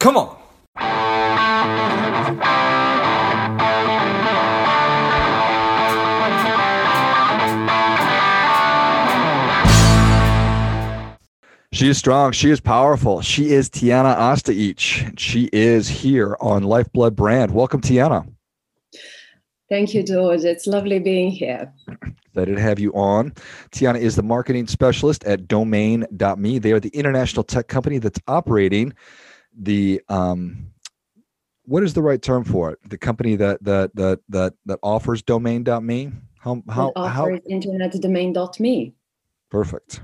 Come on. She is strong. She is powerful. She is Tijana Ostaic. She is here on Lifeblood Brand. Welcome, Tijana. Thank you, George. It's lovely being here. Excited to have you on. Tijana is the marketing specialist at domain.me. They are the international tech company that's operating the um what is the right term for it? The company that that that that that offers domain.me? How how how internetdomain.me. Perfect.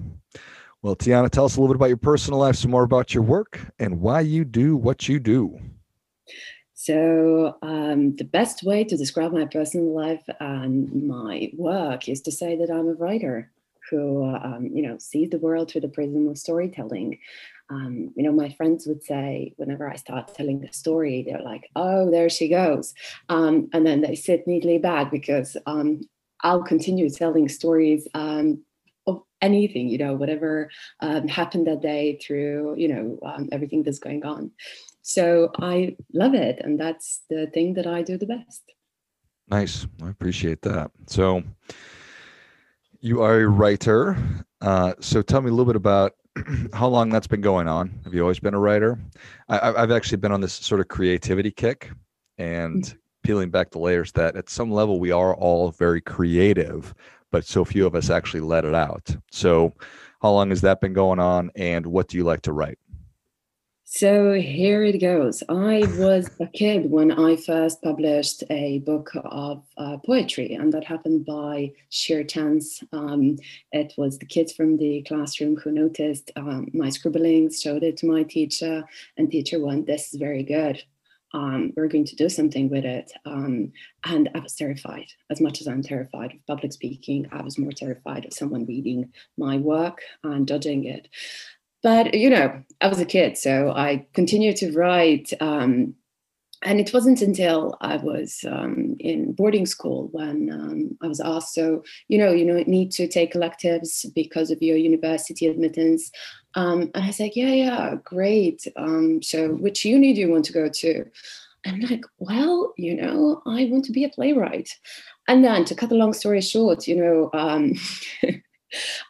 Well, Tiana, tell us a little bit about your personal life, some more about your work, and why you do what you do. So, um, the best way to describe my personal life and my work is to say that I'm a writer who, um, you know, sees the world through the prism of storytelling. Um, you know, my friends would say whenever I start telling a story, they're like, "Oh, there she goes," um, and then they sit neatly back because um, I'll continue telling stories um, of anything, you know, whatever um, happened that day through, you know, um, everything that's going on. So I love it. And that's the thing that I do the best. Nice. I appreciate that. So you are a writer. Uh, so tell me a little bit about how long that's been going on. Have you always been a writer? I, have actually been on this sort of creativity kick and mm. peeling back the layers that at some level we are all very creative, but so few of us actually let it out. So, how long has that been going on, and what do you like to write? So here it goes. I was a kid when I first published a book of uh, poetry, and that happened by sheer chance. Um, it was the kids from the classroom who noticed um, my scribblings, showed it to my teacher, and teacher went, "This is very good um, we're going to do something with it. Um, and I was terrified. As much as I'm terrified of public speaking, I was more terrified of someone reading my work and judging it. But, you know, I was a kid, so I continued to write. Um, and it wasn't until I was um, in boarding school when um, I was asked, so, you know, you know, need to take electives because of your university admittance. Um, and I said, yeah, yeah, great. Um, so which uni do you want to go to? And I'm like, well, you know, I want to be a playwright. And then to cut a long story short, you know, um,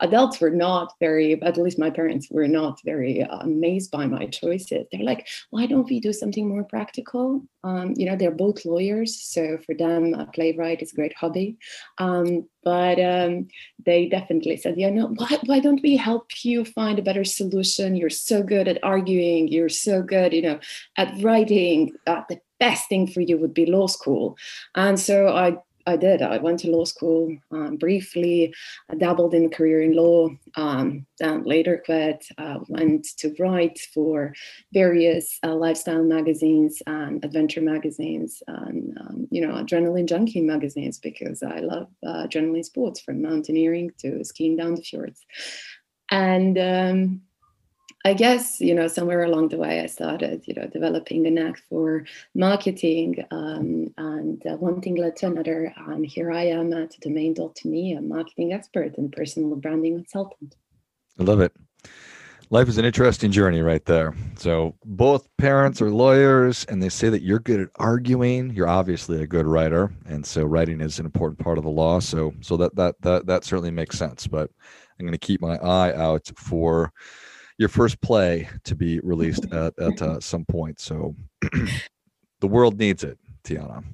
adults were not very, at least my parents were not very uh, amazed by my choices. They're like, why don't we do something more practical? Um, you know, they're both lawyers, so for them, a playwright is a great hobby. Um, but um, they definitely said, yeah, no, why, why don't we help you find a better solution? You're so good at arguing. You're so good, you know, at writing. Uh, the best thing for you would be law school. And so I I did. I went to law school um, briefly, I dabbled in career in law, um, then later quit, uh, went to write for various uh, lifestyle magazines and adventure magazines and, um, you know, adrenaline junkie magazines because I love uh, adrenaline sports from mountaineering to skiing down the fjords. And um, I guess you know somewhere along the way I started you know developing a knack for marketing um, and uh, one thing led to another and here I am at domain.me a marketing expert and personal branding consultant. I love it. Life is an interesting journey right there. So both parents are lawyers and they say that you're good at arguing. You're obviously a good writer and so writing is an important part of the law. So so that that that that certainly makes sense, but I'm going to keep my eye out for your first play to be released at, at uh, some point. So the world needs it, Tijana.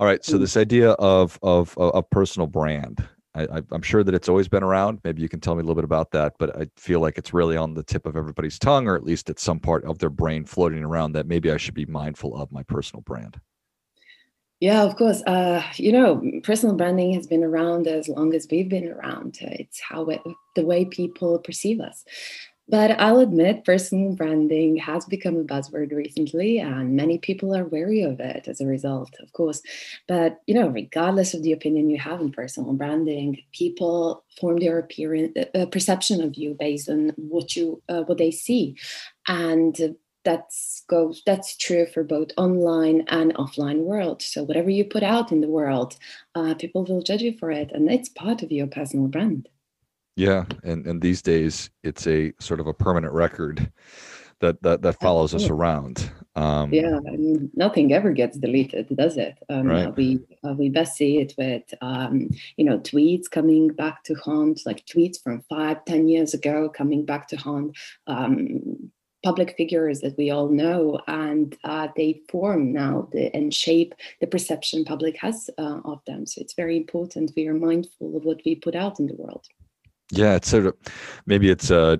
All right. So this idea of of a personal brand, I, am sure that it's always been around. Maybe you can tell me a little bit about that. But I feel like it's really on the tip of everybody's tongue, or at least at some part of their brain floating around that maybe I should be mindful of my personal brand. Yeah, of course. Uh, you know, personal branding has been around as long as we've been around. It's how it, the way people perceive us. But I'll admit, personal branding has become a buzzword recently, and many people are wary of it as a result, of course. But you know, regardless of the opinion you have on personal branding, people form their appearance, uh, perception of you based on what you uh, what they see, and that's goes that's true for both online and offline world. So whatever you put out in the world, uh, people will judge you for it, and it's part of your personal brand. Yeah, and and these days it's a sort of a permanent record that that, that follows us around. Um, yeah, I mean, nothing ever gets deleted, does it? Um, right. We uh, we best see it with um, you know tweets coming back to haunt, like tweets from five, ten years ago coming back to haunt. Um, public figures that we all know, and uh, they form now the, and shape the perception public has uh, of them. So it's very important we are mindful of what we put out in the world. Yeah, it's sort of maybe it's uh,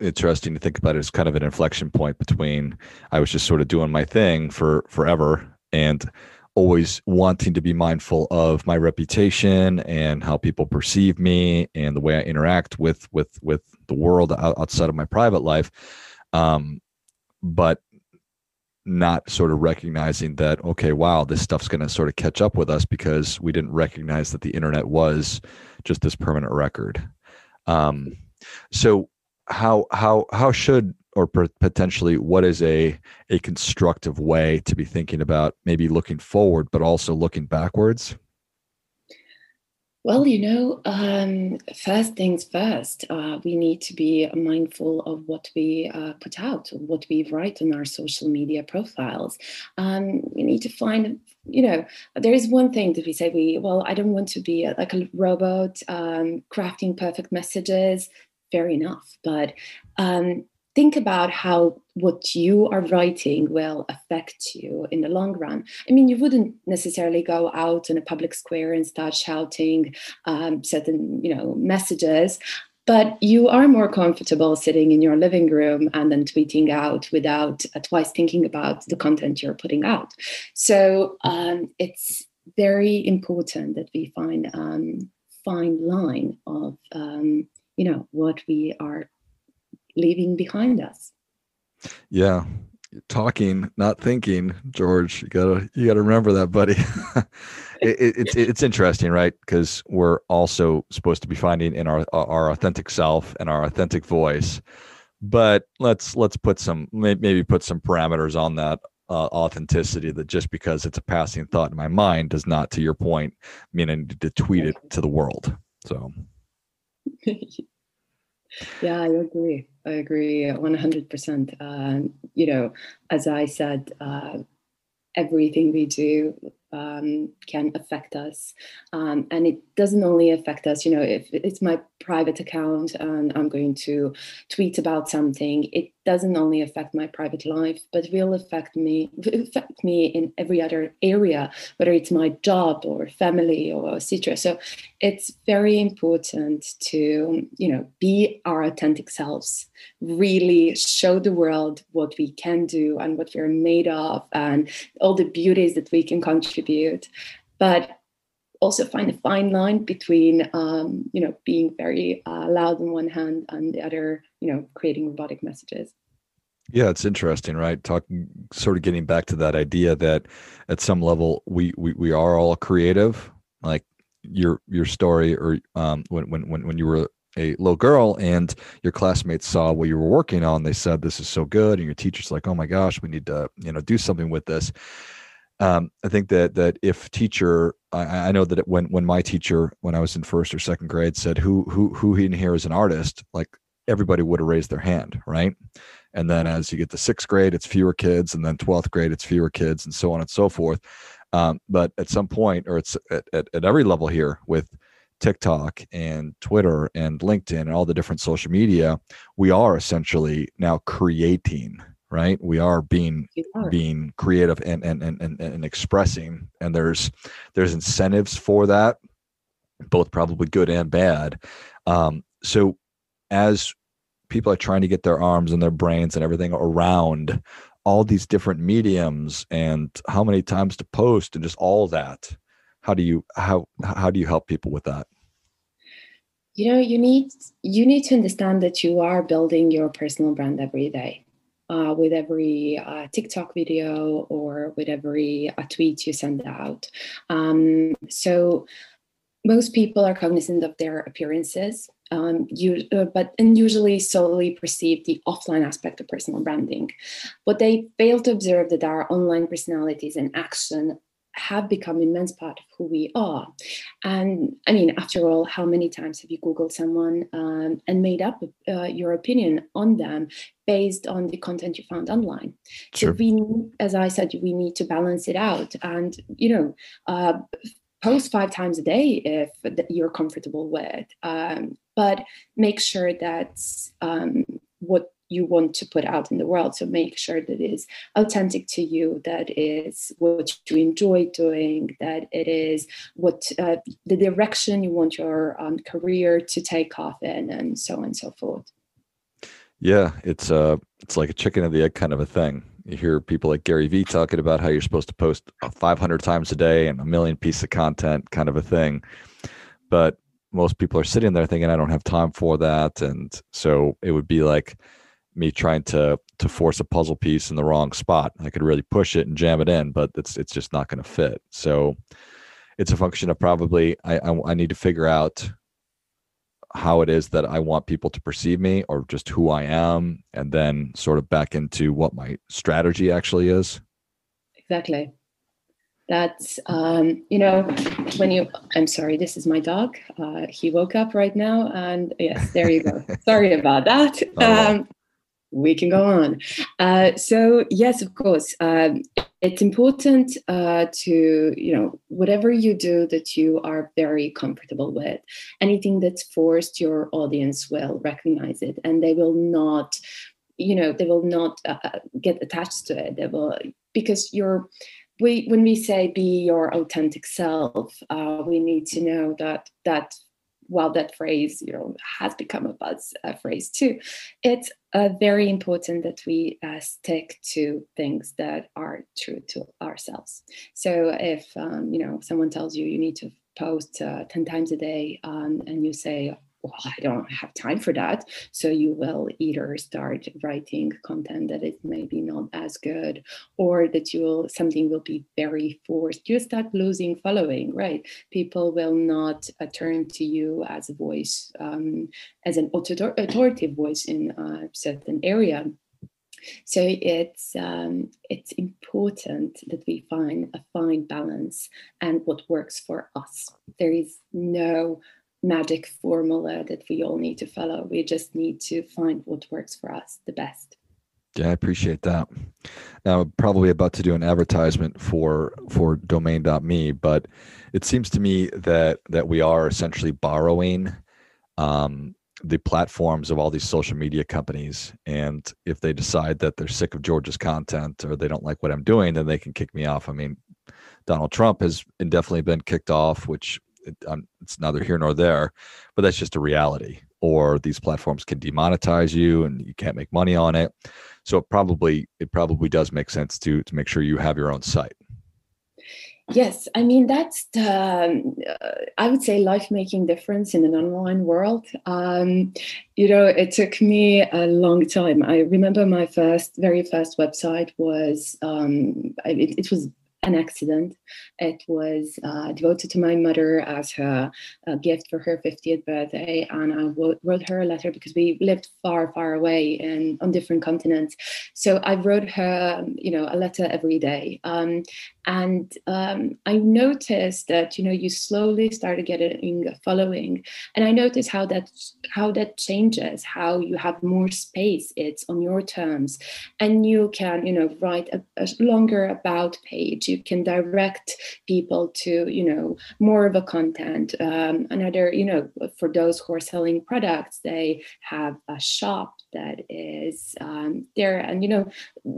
interesting to think about it as kind of an inflection point between I was just sort of doing my thing for forever and always wanting to be mindful of my reputation and how people perceive me and the way I interact with with with the world outside of my private life. Um, but not sort of recognizing that okay wow this stuff's going to sort of catch up with us because we didn't recognize that the internet was just this permanent record um, so how how how should or potentially what is a a constructive way to be thinking about maybe looking forward but also looking backwards well, you know, um, first things first, uh, we need to be mindful of what we uh, put out, what we write on our social media profiles. Um, we need to find, you know, there is one thing that we say, we, well, I don't want to be a, like a robot um, crafting perfect messages. Fair enough. But um, think about how what you are writing will affect you in the long run. I mean, you wouldn't necessarily go out in a public square and start shouting um, certain, you know, messages, but you are more comfortable sitting in your living room and then tweeting out without uh, twice thinking about the content you're putting out. So um, it's very important that we find um, fine line of um, you know what we are leaving behind us. Yeah. Talking, not thinking, George. You gotta you gotta remember that, buddy. it, it, it's it's interesting, right? Because we're also supposed to be finding in our our authentic self and our authentic voice. But let's let's put some maybe put some parameters on that uh, authenticity that just because it's a passing thought in my mind does not, to your point, mean I need to tweet it to the world. So yeah, I agree. I agree 100%. Uh, you know, as I said, uh, everything we do um, can affect us. Um, and it doesn't only affect us, you know, if it's my private account and I'm going to tweet about something, it doesn't only affect my private life, but will affect me, affect me in every other area, whether it's my job or family or etc. So it's very important to, you know, be our authentic selves, really show the world what we can do and what we're made of and all the beauties that we can contribute. But also find a fine line between um, you know being very uh, loud on one hand and the other you know creating robotic messages. Yeah it's interesting right? Talking sort of getting back to that idea that at some level we we, we are all creative. Like your your story or um, when when when when you were a little girl and your classmates saw what you were working on they said this is so good. And your teacher's like oh my gosh we need to you know do something with this um, I think that that if teacher, I, I, know that when when my teacher, when I was in first or second grade, said who who who in here is an artist, like everybody would have raised their hand, right? And then as you get to sixth grade, it's fewer kids, and then twelfth grade, it's fewer kids, and so on and so forth. Um, but at some point, or it's at, at, at every level here with TikTok and Twitter and LinkedIn and all the different social media, we are essentially now creating right? We are being are. being creative and, and and and and expressing and there's there's incentives for that both probably good and bad. Um, so as people are trying to get their arms and their brains and everything around all these different mediums and how many times to post and just all that how do you how how do you help people with that? You know you need you need to understand that you are building your personal brand every day uh, with every uh, TikTok video or with every uh, tweet you send out. Um, so most people are cognizant of their appearances, um, you, uh, but and usually solely perceive the offline aspect of personal branding. But they fail to observe that our online personalities in action have become immense part of who we are. And I mean, after all, how many times have you Googled someone um, and made up uh, your opinion on them based on the content you found online? Sure. So we, as I said, we need to balance it out. And you know, uh, post five times a day if you're comfortable with, um, but make sure that um, what you want to put out in the world. So make sure that it is authentic to you, that is what you enjoy doing, that it is what uh, the direction you want your um, career to take off in, and so on and so forth. Yeah, it's uh, it's like a chicken and the egg kind of a thing. You hear people like Gary Vee talking about how you're supposed to post 500 times a day and a million pieces of content, kind of a thing. But most people are sitting there thinking, I don't have time for that, and so it would be like me trying to to force a puzzle piece in the wrong spot. I could really push it and jam it in, but it's it's just not going to fit. So it's a function of probably I, I, I need to figure out how it is that I want people to perceive me or just who I am, and then sort of back into what my strategy actually is. Exactly. That's um, you know when you. I'm sorry. This is my dog. Uh, he woke up right now, and yes, there you go. sorry about that. Oh. Um, we can go on. Uh, so yes, of course, um, it's important uh, to you know whatever you do that you are very comfortable with. Anything that's forced, your audience will recognize it, and they will not, you know, they will not uh, uh get attached to it. They will because you're. We, when we say be your authentic self, uh, we need to know that that while that phrase you know has become a buzz phrase too it's uh, very important that we uh, stick to things that are true to ourselves. So if um, you know someone tells you you need to post uh, 10 times a day um, and you say well, I don't have time for that. So you will either start writing content that is maybe not as good, or that you will something will be very forced. You start losing following, right? People will not uh, turn to you as a voice, um, as an authoritative voice in a certain area. So it's um, it's important that we find a fine balance and what works for us. There is no magic formula that we all need to follow. We just need to find what works for us the best. Yeah, I appreciate that. Now, I'm probably about to do an advertisement for for domain.me, but it seems to me that that we are essentially borrowing um, the platforms of all these social media companies. And if they decide that they're sick of George's content or they don't like what I'm doing, then they can kick me off. I mean, Donald Trump has indefinitely been kicked off, which it, um, it's neither here nor there, but that's just a reality. Or these platforms can demonetize you, and you can't make money on it. So it probably it probably does make sense to to make sure you have your own site. Yes, I mean that's the um, uh, I would say life making difference in an online world. Um, you know, it took me a long time. I remember my first, very first website was um, it, it was an accident. It was uh, devoted to my mother as her uh, gift for her 50th birthday, and I w- wrote her a letter because we lived far, far away and on different continents. So I wrote her, you know, a letter every day. Um, and um, I noticed that you know you slowly started getting a following, and I noticed how that how that changes, how you have more space. It's on your terms, and you can you know write a, a longer about page you can direct people to you know more of a content. Um, another you know for those who are selling products they have a shop that is um, there. And you know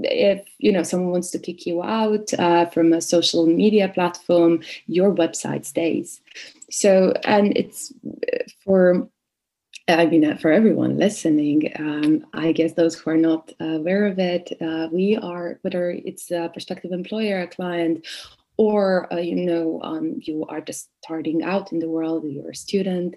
if you know someone wants to kick you out uh, from a social media platform your website stays. So and it's uh, for I mean, uh, for everyone listening, um, I guess those who are not aware of it, uh, we are, whether it's a prospective employer, a client, or uh, you know, um, you are just starting out in the world, you're a student.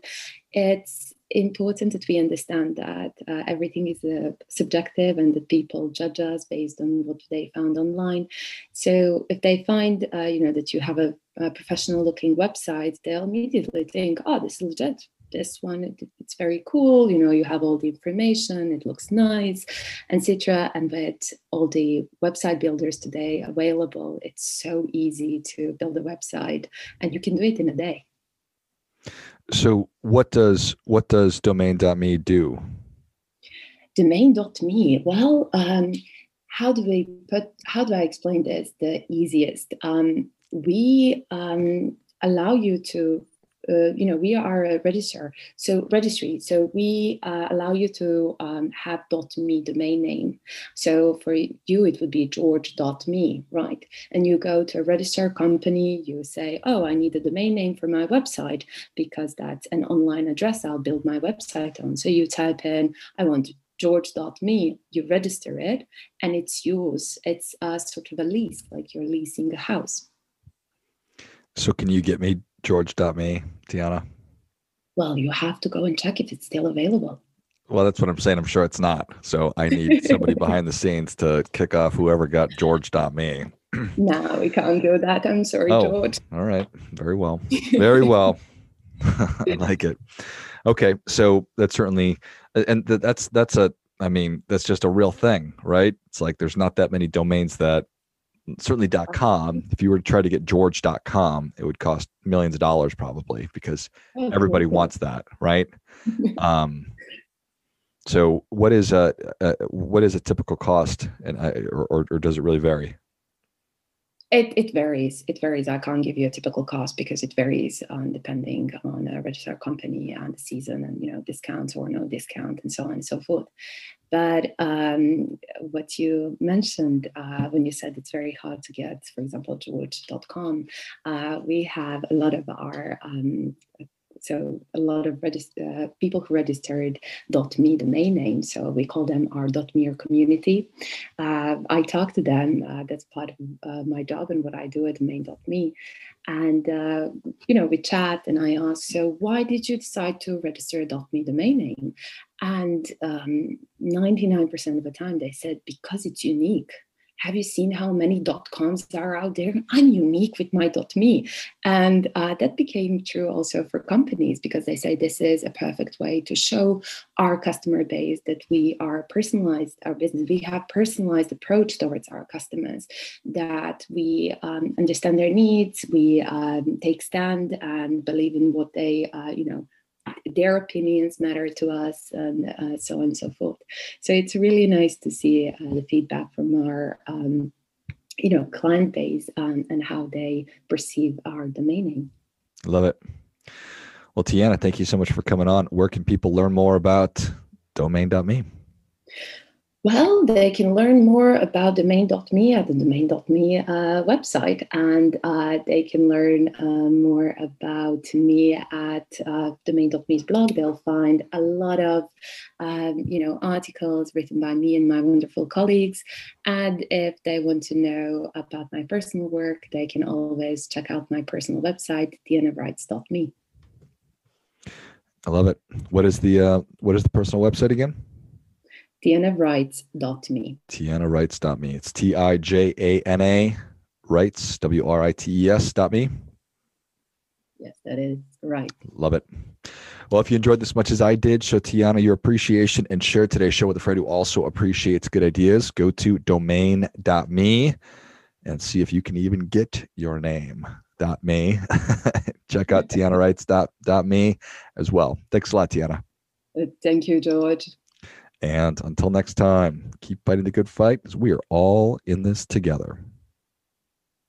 It's important that we understand that uh, everything is uh, subjective and that people judge us based on what they found online. So if they find, uh, you know, that you have a, a professional looking website, they'll immediately think, oh, this is legit this one it, it's very cool you know you have all the information it looks nice etc and with all the website builders today available it's so easy to build a website and you can do it in a day. So what does what does domain.me do? Domain.me well um, how do we put how do i explain this the easiest? Um, we um, allow you to uh, you know we are a register so registry so we uh, allow you to um, have .me domain name so for you it would be george.me right and you go to a register company you say oh i need a domain name for my website because that's an online address i'll build my website on so you type in i want george.me, you register it and it's yours. It's a sort of a lease, like you're leasing a house. So can you get me george.me, Tijana? Well, you have to go and check if it's still available. Well, that's what I'm saying. I'm sure it's not. So I need somebody behind the scenes to kick off whoever got george.me. no, we can't do that. I'm sorry, oh, George. All right. Very well. Very well. I like it. Okay. So that's certainly and that's that's a i mean that's just a real thing right it's like there's not that many domains that certainly com if you were to try to get george.com it would cost millions of dollars probably because everybody wants that right um so what is a, a, what is a typical cost and or, or does it really vary it, it varies. It varies. I can't give you a typical cost because it varies um, depending on a registered company and the season and you know discounts or no discount and so on and so forth. But um, what you mentioned uh, when you said it's very hard to get, for example, George.com, uh, we have a lot of our um, so a lot of uh, people who registered .me domain name, so we call them our .me community. Uh, I talk to them. Uh, that's part of uh, my job and what I do at domain.me. And uh, you know, we chat, and I ask, so why did you decide to register .me domain name? And 99% um, of the time, they said because it's unique have you seen how many dot coms are out there? I'm unique with my dot me. And uh, that became true also for companies because they say this is a perfect way to show our customer base that we are personalized our business. We have personalized approach towards our customers, that we um, understand their needs, we um, take stand and believe in what they, uh, you know, their opinions matter to us and uh, so on and so forth. So it's really nice to see uh, the feedback from our um, you know client base um, and how they perceive our domain name. love it. Well tijana thank you so much for coming on. Where can people learn more about domain.me well, they can learn more about domain.me at the domain.me uh, website, and uh, they can learn uh, more about me at uh, domain.me's blog. They'll find a lot of, um, you know, articles written by me and my wonderful colleagues. And if they want to know about my personal work, they can always check out my personal website, tijanawrites.me. I love it. What is the uh, what is the personal website again? tijanawrites.me. tijanawrites.me. It's T I J A N A writes, W R I T E S dot me. Yes, that is right. Love it. Well, if you enjoyed this much as I did, show Tijana your appreciation and share today's show with a friend who also appreciates good ideas. Go to domain.me and see if you can even get your name. Dot me. Check out tijanawrites.me as well. Thanks a lot, Tijana. Uh, thank you, George. And until next time, keep fighting the good fight because we are all in this together.